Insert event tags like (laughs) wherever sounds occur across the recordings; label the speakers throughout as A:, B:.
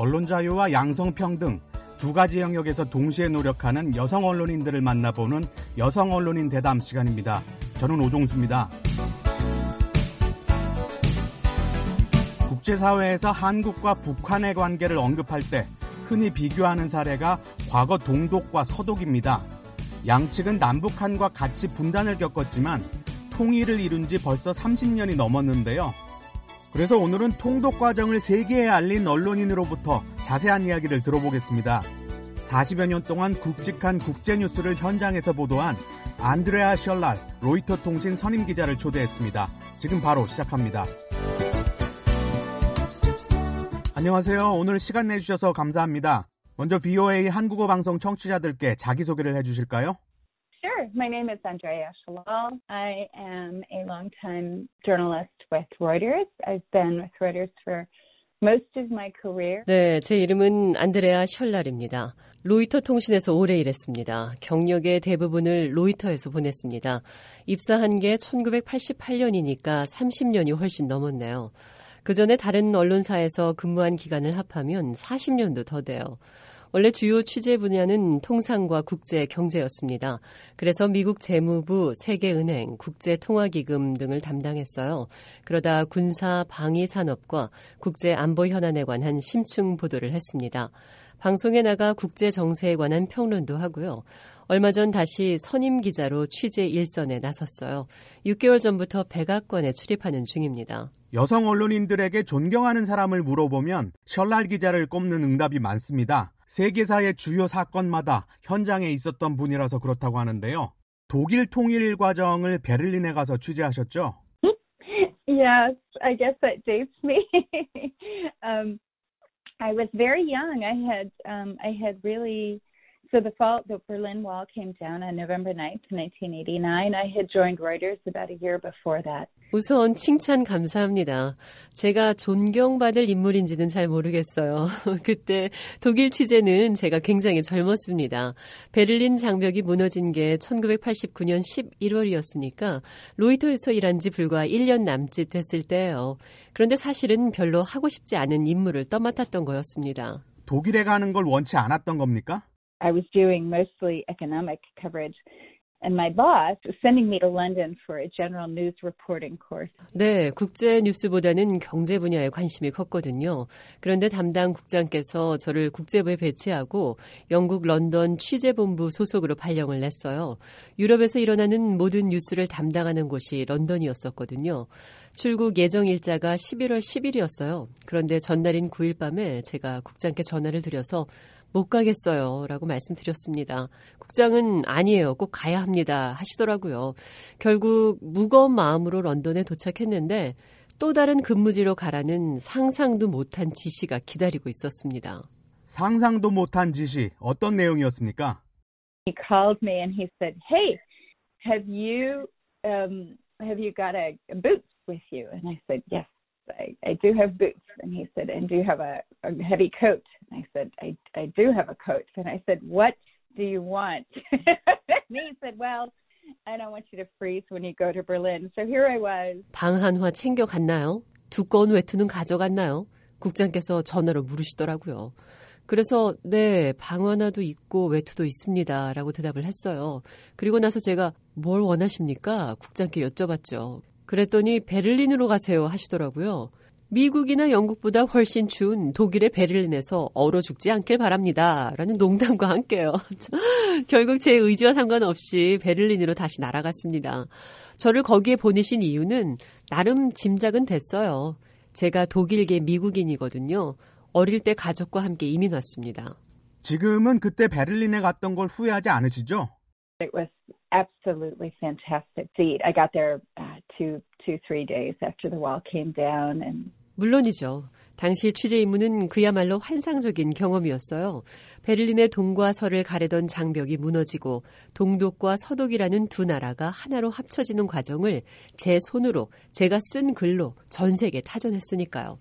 A: 언론 자유와 양성 평등 두 가지 영역에서 동시에 노력하는 여성 언론인들을 만나보는 여성 언론인 대담 시간입니다. 저는 오종수입니다. 국제사회에서 한국과 북한의 관계를 언급할 때 흔히 비교하는 사례가 과거 동독과 서독입니다. 양측은 남북한과 같이 분단을 겪었지만 통일을 이룬 지 벌써 30년이 넘었는데요. 그래서 오늘은 통독 과정을 세계에 알린 언론인으로부터 자세한 이야기를 들어보겠습니다. 40여 년 동안 굵직한 국제뉴스를 현장에서 보도한 안드레아 셜랄 로이터 통신 선임 기자를 초대했습니다. 지금 바로 시작합니다. 안녕하세요. 오늘 시간 내주셔서 감사합니다. 먼저 VOA 한국어 방송 청취자들께 자기소개를 해주실까요?
B: Sure. My name is Andrea Shalal. I am a longtime journalist with Reuters. I've been with Reuters for most of my career.
C: 네, 제 이름은 안드레아 셜랄입니다. 로이터 통신에서 오래 일했습니다. 경력의 대부분을 로이터에서 보냈습니다. 입사한 게 1988년이니까 30년이 훨씬 넘었네요. 그 전에 다른 언론사에서 근무한 기간을 합하면 40년도 더 돼요. 원래 주요 취재 분야는 통상과 국제 경제였습니다. 그래서 미국 재무부, 세계은행, 국제통화기금 등을 담당했어요. 그러다 군사 방위 산업과 국제 안보 현안에 관한 심층 보도를 했습니다. 방송에 나가 국제 정세에 관한 평론도 하고요. 얼마 전 다시 선임 기자로 취재 일선에 나섰어요. 6개월 전부터 백악관에 출입하는 중입니다.
A: 여성 언론인들에게 존경하는 사람을 물어보면 셜랄 기자를 꼽는 응답이 많습니다. 세계사의 주요 사건마다 현장에 있었던 분이라서 그렇다고 하는데요. 독일 통일 과정을 베를린에 가서 취재하셨죠?
B: yes, I guess that dates me. um, I was very young. I had um, I had really So the fall, the Berlin Wall came down on November 9th, 1989. I had joined Reuters about a year before that.
C: 우선 칭찬 감사합니다. 제가 존경받을 인물인지는 잘 모르겠어요. (laughs) 그때 독일 취재는 제가 굉장히 젊었습니다. 베를린 장벽이 무너진 게 1989년 11월이었으니까 로이터에서 일한 지 불과 1년 남짓 됐을 때예요. 그런데 사실은 별로 하고 싶지 않은 임무를 떠맡았던 거였습니다.
A: 독일에 가는 걸 원치 않았던 겁니까?
B: I was doing mostly economic coverage. And my boss sending me to London for a general news reporting course.
C: 네, 국제 뉴스보다는 경제 분야에 관심이 컸거든요. 그런데 담당 국장께서 저를 국제부에 배치하고 영국 런던 취재본부 소속으로 발령을 냈어요. 유럽에서 일어나는 모든 뉴스를 담당하는 곳이 런던이었었거든요. 출국 예정 일자가 11월 10일이었어요. 그런데 전날인 9일 밤에 제가 국장께 전화를 드려서 못 가겠어요. 라고 말씀드렸습니다. 국장은 아니에요. 꼭 가야 합니다. 하시더라고요. 결국 무거운 마음으로 런던에 도착했는데 또 다른 근무지로 가라는 상상도 못한 지시가 기다리고 있었습니다.
A: 상상도 못한 지시, 어떤 내용이었습니까?
B: He called me and he said, Hey, have you, um, have you got a, a boots with you? And I said, Yes. I, I do have boots. And he said, and do you have a, a heavy coat? And I said, I, I do have a coat. And I said, what do you want? and he said, well, I don't want you to freeze when you go to Berlin. So here I was.
C: 방한화 챙겨갔나요? 두꺼운 외투는 가져갔나요? 국장께서 전화로 물으시더라고요. 그래서 네 방어나도 있고 외투도 있습니다 라고 대답을 했어요. 그리고 나서 제가 뭘 원하십니까? 국장께 여쭤봤죠. 그랬더니 베를린으로 가세요 하시더라고요. 미국이나 영국보다 훨씬 추운 독일의 베를린에서 얼어 죽지 않길 바랍니다. 라는 농담과 함께요. (laughs) 결국 제 의지와 상관없이 베를린으로 다시 날아갔습니다. 저를 거기에 보내신 이유는 나름 짐작은 됐어요. 제가 독일계 미국인이거든요. 어릴 때 가족과 함께 이민 왔습니다.
A: 지금은 그때 베를린에 갔던 걸 후회하지 않으시죠?
B: It was absolutely fantastic seat. I got there uh, two, two, three days after the wall came down, and
C: 물론이죠. 당시 취재 임무는 그야말로 환상적인 경험이었어요. 베를린의 동과 서를 가르던 장벽이 무너지고 동독과 서독이라는 두 나라가 하나로 합쳐지는 과정을 제 손으로 제가 쓴 글로 전 세계 타전했으니까요.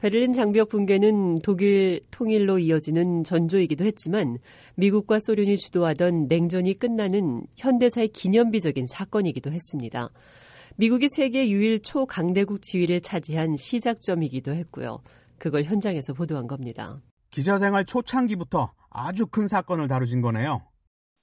C: 베를린 장벽 붕괴는 독일 통일로 이어지는 전조이기도 했지만 미국과 소련이 주도하던 냉전이 끝나는 현대사의 기념비적인 사건이기도 했습니다. 미국이 세계 유일 초강대국 지위를 차지한 시작점이기도 했고요. 그걸 현장에서 보도한 겁니다.
A: 기자 생활 초창기부터 아주 큰 사건을 다루신 거네요.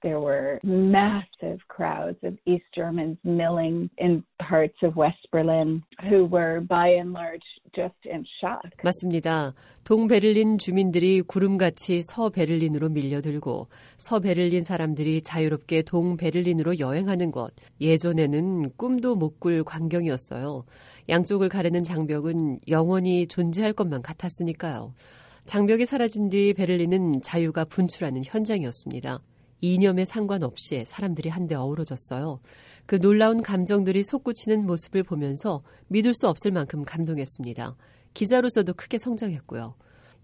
B: There were massive crowds of East Germans milling in parts of West Berlin who were by and large just in shock.
C: 맞습니다. 동베를린 주민들이 구름같이 서베를린으로 밀려들고 서베를린 사람들이 자유롭게 동베를린으로 여행하는 것 예전에는 꿈도 못 꿀 광경이었어요. 양쪽을 가르는 장벽은 영원히 존재할 것만 같았으니까요. 장벽이 사라진 뒤 베를린은 자유가 분출하는 현장이었습니다. 이념에 상관없이 사람들이 한데 어우러졌어요. 그 놀라운 감정들이 솟구치는 모습을 보면서 믿을 수 없을 만큼 감동했습니다. 기자로서도 크게 성장했고요.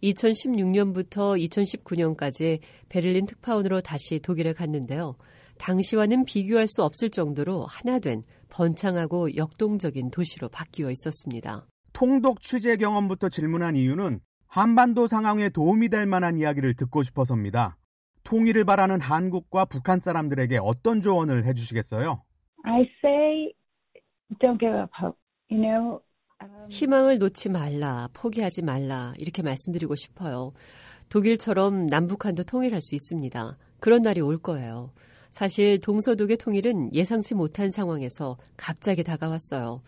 C: 2016년부터 2019년까지 베를린 특파원으로 다시 독일에 갔는데요. 당시와는 비교할 수 없을 정도로 하나 된 번창하고 역동적인 도시로 바뀌어 있었습니다.
A: 통독 취재 경험부터 질문한 이유는 한반도 상황에 도움이 될 만한 이야기를 듣고 싶어서입니다. 통일을 바라는 한국과 북한 사람들에게 어떤 조언을 해주시겠어요?
B: I say, don't give up hope. You know, um,
C: 희망을 놓지 말라, 포기하지 말라, 이렇게 말씀드리고 싶어요. 독일처럼 남북한도 통일할 수 있습니다. 그런 날이 올 거예요. 사실 동서독의 통일은 예상치 못한 상황에서 갑자기 다가왔어요.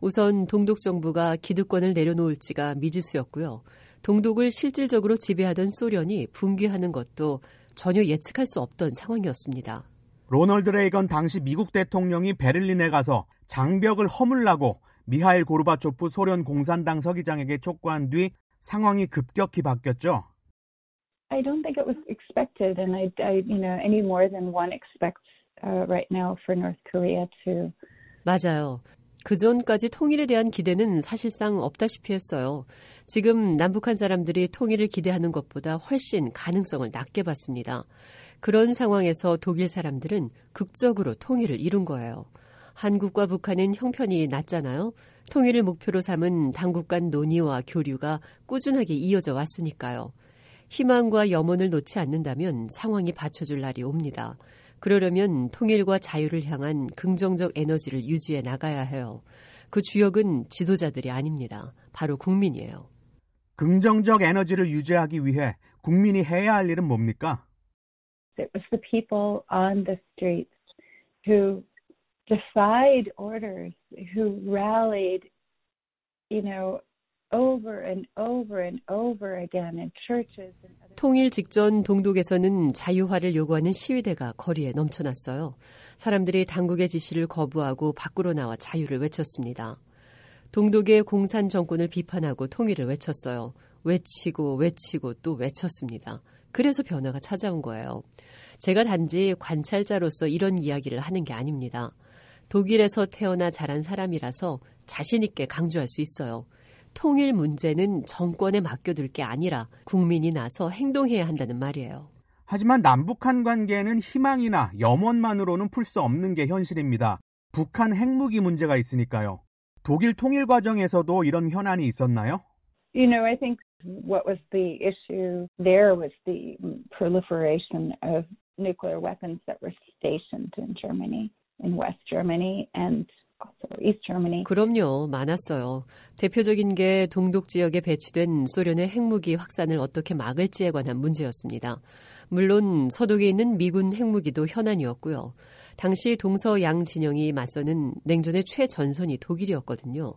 C: 우선 동독 정부가 기득권을 내려놓을지가 미지수였고요. 동독을 실질적으로 지배하던 소련이 붕괴하는 것도 전혀 예측할 수 없던 상황이었습니다.
A: 로널드 레이건 당시 미국 대통령이 베를린에 가서 장벽을 허물라고 미하일 고르바초프 소련 공산당 서기장에게 촉구한 뒤 상황이 급격히 바뀌었죠.
B: I don't think it was expected, and I, I you know, any more than one expects uh, right now for North Korea to.
C: 맞아요. 그 전까지 통일에 대한 기대는 사실상 없다시피 했어요. 지금 남북한 사람들이 통일을 기대하는 것보다 훨씬 가능성을 낮게 봤습니다. 그런 상황에서 독일 사람들은 극적으로 통일을 이룬 거예요. 한국과 북한은 형편이 낮잖아요. 통일을 목표로 삼은 당국 간 논의와 교류가 꾸준하게 이어져 왔으니까요. 희망과 염원을 놓지 않는다면 상황이 받쳐줄 날이 옵니다. 그러려면 통일과 자유를 향한 긍정적 에너지를 유지해 나가야 해요. 그 주역은 지도자들이 아닙니다. 바로 국민이에요.
A: 긍정적 에너지를 유지하기 위해 국민이 해야 할 일은 뭡니까?
B: It was the people on the streets who defied orders, who rallied, you know, over and over and over again in churches and
C: 통일 직전 동독에서는 자유화를 요구하는 시위대가 거리에 넘쳐났어요. 사람들이 당국의 지시를 거부하고 밖으로 나와 자유를 외쳤습니다. 동독의 공산 정권을 비판하고 통일을 외쳤어요. 외치고 외치고 또 외쳤습니다. 그래서 변화가 찾아온 거예요. 제가 단지 관찰자로서 이런 이야기를 하는 게 아닙니다. 독일에서 태어나 자란 사람이라서 자신있게 강조할 수 있어요. 통일 문제는 정권에 맡겨둘 게 아니라 국민이 나서 행동해야 한다는 말이에요.
A: 하지만 남북한 관계는 희망이나 염원만으로는 풀 수 없는 게 현실입니다. 북한 핵무기 문제가 있으니까요. 독일 통일 과정에서도 이런 현안이 있었나요?
B: You know, I think what was the issue there was the proliferation of nuclear weapons that were stationed in Germany, in West Germany, and East Germany.
C: 그럼요, 많았어요. 대표적인 게 동독 지역에 배치된 소련의 핵무기 확산을 어떻게 막을지에 관한 문제였습니다. 물론 서독에 있는 미군 핵무기도 현안이었고요. 당시 동서 양 진영이 맞서는 냉전의 최전선이 독일이었거든요.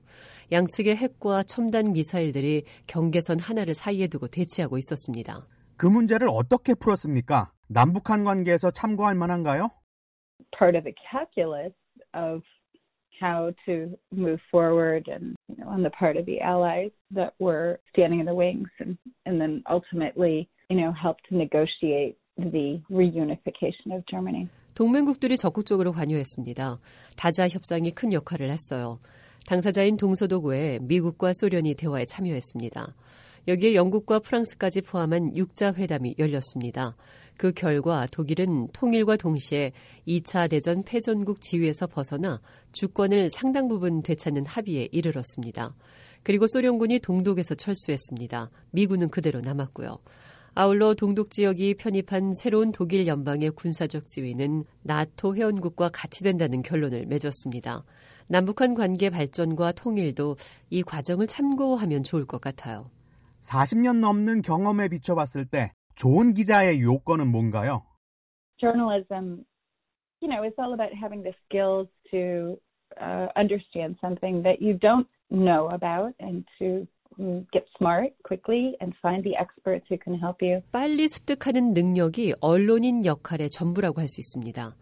C: 양측의 핵과 첨단 미사일들이 경계선 하나를 사이에 두고 대치하고 있었습니다.
A: 그 문제를 어떻게 풀었습니까? 남북한 관계에서 참고할 만한가요?
B: Part of the calculus of how to move forward and you know on the part of the allies that were standing in the wings and, and then ultimately you know helped negotiate the reunification of Germany.
C: 동맹국들이 적극적으로 관여했습니다. 다자 협상이 큰 역할을 했어요. 당사자인 동서독 외에 미국과 소련이 대화에 참여했습니다. 여기에 영국과 프랑스까지 포함한 6자 회담이 열렸습니다. 그 결과 독일은 통일과 동시에 2차 대전 패전국 지위에서 벗어나 주권을 상당 부분 되찾는 합의에 이르렀습니다. 그리고 소련군이 동독에서 철수했습니다. 미군은 그대로 남았고요. 아울러 동독 지역이 편입한 새로운 독일 연방의 군사적 지위는 나토 회원국과 같이 된다는 결론을 맺었습니다. 남북한 관계 발전과 통일도 이 과정을 참고하면 좋을 것 같아요.
A: 40년 넘는 경험에 비춰봤을 때 좋은 기자의 요건은 뭔가요?
B: Journalism, you know, it's all about having the skills to uh, understand something that you don't know about and to get smart quickly and find the experts who can help you.
C: 빨리 습득하는 능력이 언론인 역할의 전부라고 할 수 있습니다.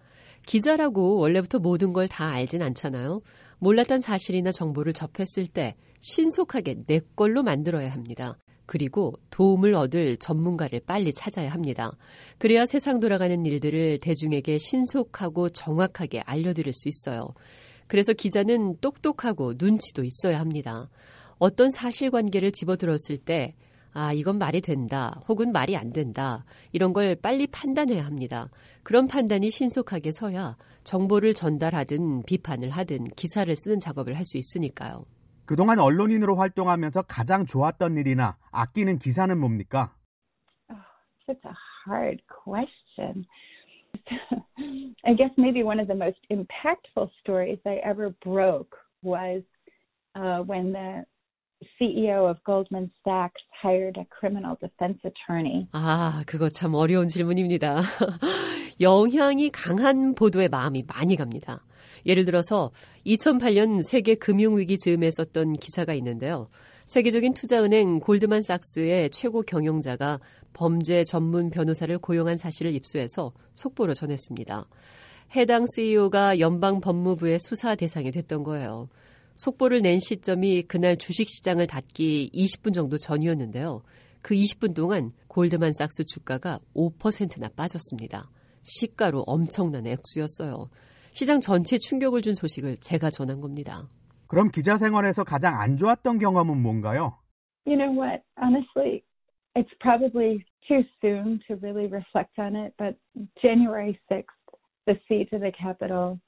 C: 기자라고 원래부터 모든 걸 다 알진 않잖아요. 몰랐던 사실이나 정보를 접했을 때 신속하게 내 걸로 만들어야 합니다. 그리고 도움을 얻을 전문가를 빨리 찾아야 합니다. 그래야 세상 돌아가는 일들을 대중에게 신속하고 정확하게 알려드릴 수 있어요. 그래서 기자는 똑똑하고 눈치도 있어야 합니다. 어떤 사실관계를 집어들었을 때, 아, 이건 말이 된다, 혹은 말이 안 된다, 이런 걸 빨리 판단해야 합니다. 그런 판단이 신속하게 서야 정보를 전달하든 비판을 하든 기사를 쓰는 작업을 할 수 있으니까요.
A: 그동안 언론인으로 활동하면서 가장 좋았던 일이나 아끼는 기사는 뭡니까?
B: Oh, such a hard question. I guess maybe one of the most impactful stories I ever broke was uh, when the CEO of Goldman Sachs hired a criminal defense attorney.
C: 아, 그거 참 어려운 질문입니다. 영향이 강한 보도에 마음이 많이 갑니다. 예를 들어서 2008년 세계 금융위기 즈음에 썼던 기사가 있는데요. 세계적인 투자은행 골드만삭스의 최고 경영자가 범죄 전문 변호사를 고용한 사실을 입수해서 속보로 전했습니다. 해당 CEO가 연방 법무부의 수사 대상이 됐던 거예요. 속보를 낸 시점이 그날 주식시장을 닫기 20분 정도 전이었는데요. 그 20분 동안 골드만삭스 주가가 5%나 빠졌습니다. 시가로 엄청난 액수였어요. 시장 전체에 충격을 준 소식을 제가 전한 겁니다.
A: 그럼 기자 생활에서 가장 안 좋았던 경험은 뭔가요?
B: You know what? Honestly, it's probably too soon to really reflect on it, but January 6th, the siege of the Capitol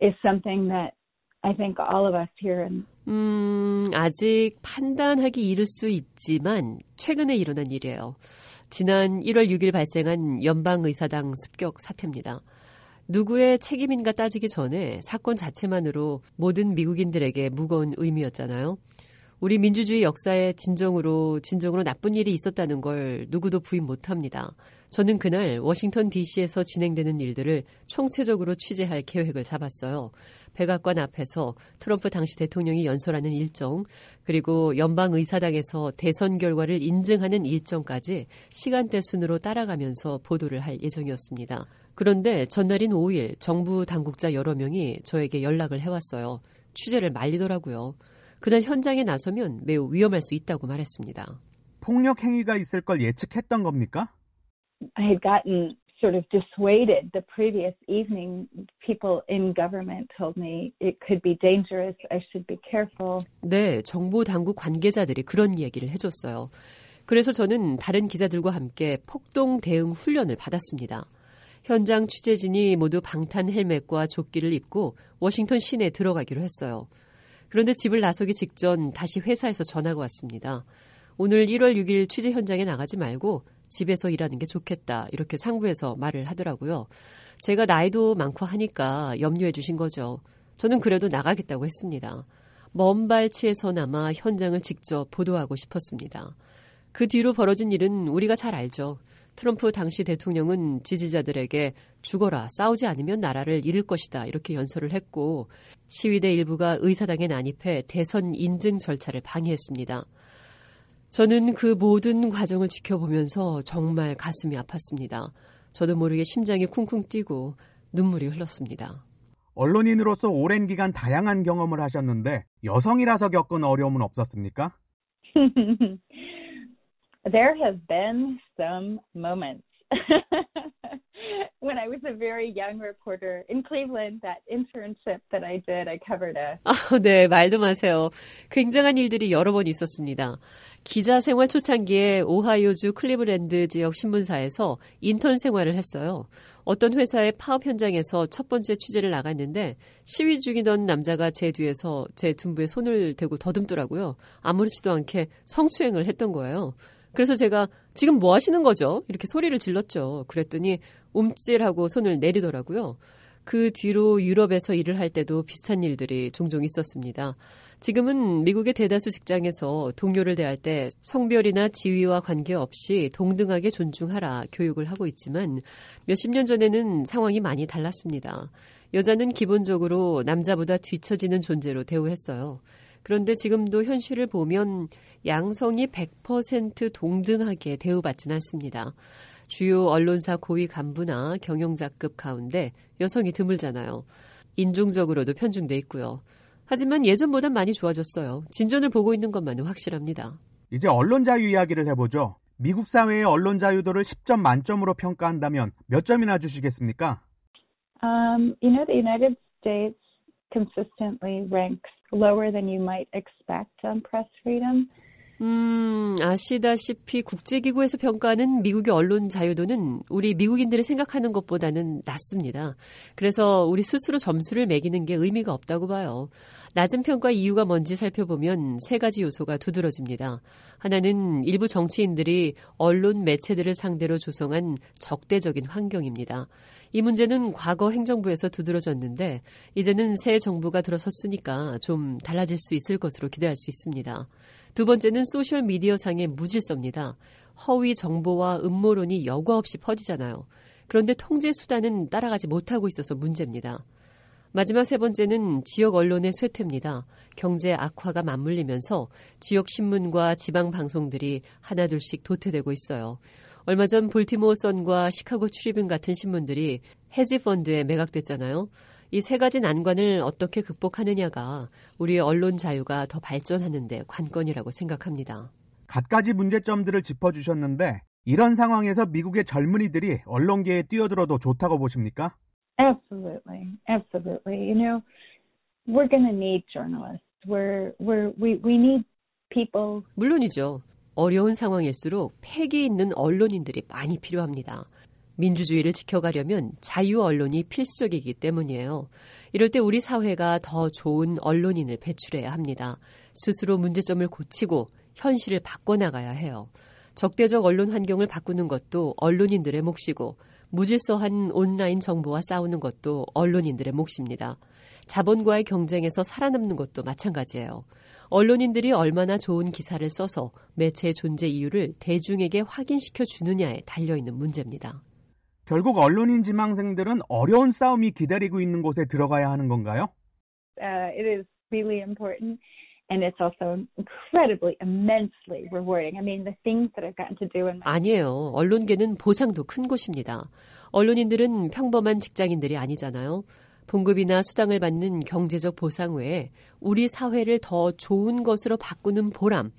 B: is something that I think all of us here in
C: 음, 아직 판단하기 이를 수 있지만 최근에 일어난 일이에요. 지난 1월 6일 발생한 연방의사당 습격 사태입니다. 누구의 책임인가 따지기 전에 사건 자체만으로 모든 미국인들에게 무거운 의미였잖아요. 우리 민주주의 역사에 진정으로 진정으로 나쁜 일이 있었다는 걸 누구도 부인 못합니다. 저는 그날 워싱턴 DC에서 진행되는 일들을 총체적으로 취재할 계획을 잡았어요. 백악관 앞에서 트럼프 당시 대통령이 연설하는 일정, 그리고 연방 의사당에서 대선 결과를 인증하는 일정까지 시간대 순으로 따라가면서 보도를 할 예정이었습니다. 그런데 전날인 5일 정부 당국자 여러 명이 저에게 연락을 해왔어요. 취재를 말리더라고요. 그날 현장에 나서면 매우 위험할 수 있다고 말했습니다.
A: 폭력 행위가 있을 걸 예측했던 겁니까?
B: I had gotten sort of dissuaded the previous evening. People in government told me it could be dangerous. I should be careful.
C: 네, 정보 당국 관계자들이 그런 얘기를 해줬어요. 그래서 저는 다른 기자들과 함께 폭동 대응 훈련을 받았습니다. 현장 취재진이 모두 방탄 헬멧과 조끼를 입고 워싱턴 시내에 들어가기로 했어요. 그런데 집을 나서기 직전 다시 회사에서 전화가 왔습니다. 오늘 1월 6일 취재 현장에 나가지 말고 집에서 일하는 게 좋겠다. 이렇게 상부에서 말을 하더라고요. 제가 나이도 많고 하니까 염려해 주신 거죠. 저는 그래도 나가겠다고 했습니다. 먼 발치에서나마 현장을 직접 보도하고 싶었습니다. 그 뒤로 벌어진 일은 우리가 잘 알죠. 트럼프 당시 대통령은 지지자들에게 죽어라, 싸우지 않으면 나라를 잃을 것이다. 이렇게 연설을 했고, 시위대 일부가 의사당에 난입해 대선 인증 절차를 방해했습니다. 저는 그 모든 과정을 지켜보면서 정말 가슴이 아팠습니다. 저도 모르게 심장이 쿵쿵 뛰고 눈물이 흘렀습니다.
A: 언론인으로서 오랜 기간 다양한 경험을 하셨는데 여성이라서 겪은 어려움은 없었습니까? (laughs)
B: there have been some moments (laughs) when I was a very young reporter in Cleveland, that internship that I did, I covered a. (laughs)
C: 아, 네, 말도 마세요. 굉장한 일들이 여러 번 있었습니다. 기자 생활 초창기에 오하이오주 클리브랜드 지역 신문사에서 인턴 생활을 했어요. 어떤 회사의 파업 현장에서 첫 번째 취재를 나갔는데 시위 중이던 남자가 제 뒤에서 제 둔부에 손을 대고 더듬더라고요. 아무렇지도 않게 성추행을 했던 거예요. 그래서 제가 지금 뭐 하시는 거죠? 이렇게 소리를 질렀죠. 그랬더니 움찔하고 손을 내리더라고요. 그 뒤로 유럽에서 일을 할 때도 비슷한 일들이 종종 있었습니다. 지금은 미국의 대다수 직장에서 동료를 대할 때 성별이나 지위와 관계없이 동등하게 존중하라 교육을 하고 있지만 몇십 년 전에는 상황이 많이 달랐습니다. 여자는 기본적으로 남자보다 뒤처지는 존재로 대우했어요. 그런데 지금도 현실을 보면 양성이 100% 동등하게 대우받진 않습니다. 주요 언론사 고위 간부나 경영자급 가운데 여성이 드물잖아요. 인종적으로도 편중돼 있고요. 하지만 예전보단 많이 좋아졌어요. 진전을 보고 있는 것만은 확실합니다.
A: 이제 언론 자유 이야기를 해보죠. 미국 사회의 언론 자유도를 10점 만점으로 평가한다면 몇 점이나 주시겠습니까?
B: Um, you know, the United States consistently ranks lower than you might expect on press freedom.
C: 음, 아시다시피 국제기구에서 평가하는 미국의 언론 자유도는 우리 미국인들이 생각하는 것보다는 낮습니다. 그래서 우리 스스로 점수를 매기는 게 의미가 없다고 봐요. 낮은 평가 이유가 뭔지 살펴보면 세 가지 요소가 두드러집니다. 하나는 일부 정치인들이 언론 매체들을 상대로 조성한 적대적인 환경입니다. 이 문제는 과거 행정부에서 두드러졌는데 이제는 새 정부가 들어섰으니까 좀 달라질 수 있을 것으로 기대할 수 있습니다. 두 번째는 소셜 미디어 상의 무질서입니다. 허위 정보와 음모론이 여과 없이 퍼지잖아요. 그런데 통제 수단은 따라가지 못하고 있어서 문제입니다. 마지막 세 번째는 지역 언론의 쇠퇴입니다. 경제 악화가 맞물리면서 지역 신문과 지방 방송들이 하나둘씩 도태되고 있어요. 얼마 전 볼티모어 선과 시카고 트리뷴 같은 신문들이 해지 펀드에 매각됐잖아요. 이 세 가지 난관을 어떻게 극복하느냐가 우리의 언론 자유가 더 발전하는데 관건이라고 생각합니다.
A: 갖가지 문제점들을 짚어주셨는데 이런 상황에서 미국의 젊은이들이 언론계에 뛰어들어도 좋다고 보십니까?
B: Absolutely, absolutely. You know, we're going to need journalists. We're we're we we need people.
C: 물론이죠. 어려운 상황일수록 패기 있는 언론인들이 많이 필요합니다. 민주주의를 지켜가려면 자유 언론이 필수적이기 때문이에요. 이럴 때 우리 사회가 더 좋은 언론인을 배출해야 합니다. 스스로 문제점을 고치고 현실을 바꿔나가야 해요. 적대적 언론 환경을 바꾸는 것도 언론인들의 몫이고 무질서한 온라인 정보와 싸우는 것도 언론인들의 몫입니다. 자본과의 경쟁에서 살아남는 것도 마찬가지예요. 언론인들이 얼마나 좋은 기사를 써서 매체의 존재 이유를 대중에게 확인시켜 주느냐에 달려있는 문제입니다.
A: 결국 언론인 지망생들은 어려운 싸움이 기다리고 있는 곳에 들어가야 하는 건가요?
B: Uh, it is really important. And it's also incredibly, immensely rewarding. I mean, the things that I've gotten to do in
C: my... 아니에요. 언론계는 보상도 큰 곳입니다. 언론인들은 평범한 직장인들이 아니잖아요. 봉급이나 수당을 받는 경제적 보상 외에 우리 사회를 더 좋은 것으로 바꾸는 보람,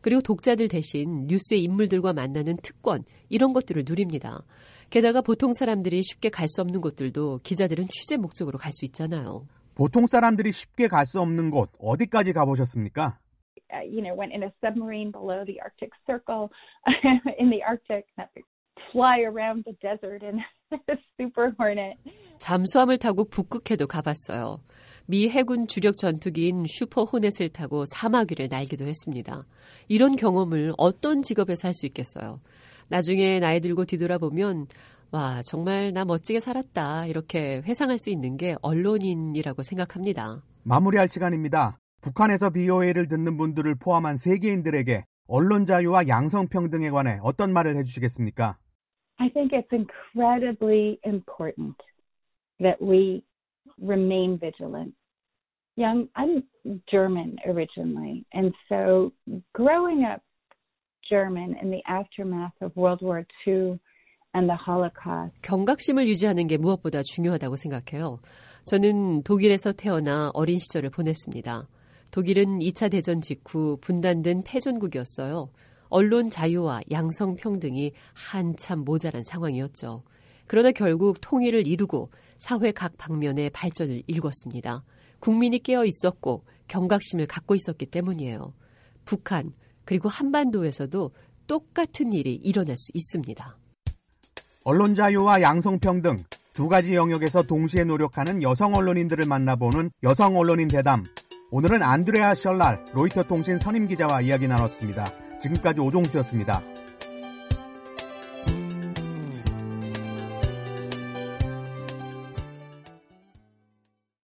C: 그리고 독자들 대신 뉴스의 인물들과 만나는 특권, 이런 것들을 누립니다. 게다가 보통 사람들이 쉽게 갈 수 없는 곳들도 기자들은 취재 목적으로 갈 수 있잖아요.
A: 보통 사람들이 쉽게 갈 수 없는 곳 어디까지 가보셨습니까?
B: Uh, you know, went in a submarine below the Arctic Circle (laughs) in the Arctic, fly around the desert in (laughs) a Super Hornet.
C: 잠수함을 타고 북극해도 가봤어요. 미 해군 주력 전투기인 슈퍼 호넷을 타고 사막 위를 날기도 했습니다. 이런 경험을 어떤 직업에서 할 수 있겠어요? 나중에 나이 들고 뒤돌아보면 와, 정말 나 멋지게 살았다. 이렇게 회상할 수 있는 게 언론인이라고 생각합니다.
A: 마무리할 시간입니다. 북한에서 BOA를 듣는 분들을 포함한 세계인들에게 언론 자유와 양성평등에 관해 어떤 말을 해주시겠습니까?
B: I think it's incredibly important that we remain vigilant. Young, I'm German originally, and so growing up German in the aftermath of World War II and the Holocaust.
C: 경각심을 유지하는 게 무엇보다 중요하다고 생각해요. 저는 독일에서 태어나 어린 시절을 보냈습니다. 독일은 2차 대전 직후 분단된 패전국이었어요. 언론 자유와 양성 평등이 한참 모자란 상황이었죠. 그러나 결국 통일을 이루고 사회 각 방면의 발전을 일궜습니다. 국민이 깨어 있었고 경각심을 갖고 있었기 때문이에요. 북한, 그리고 한반도에서도 똑같은 일이 일어날 수 있습니다.
A: 언론 자유와 양성평등 두 가지 영역에서 동시에 노력하는 여성 언론인들을 만나보는 여성 언론인 대담. 오늘은 안드레아 셜랄 로이터 통신 선임 기자와 이야기 나눴습니다. 지금까지 오종수였습니다.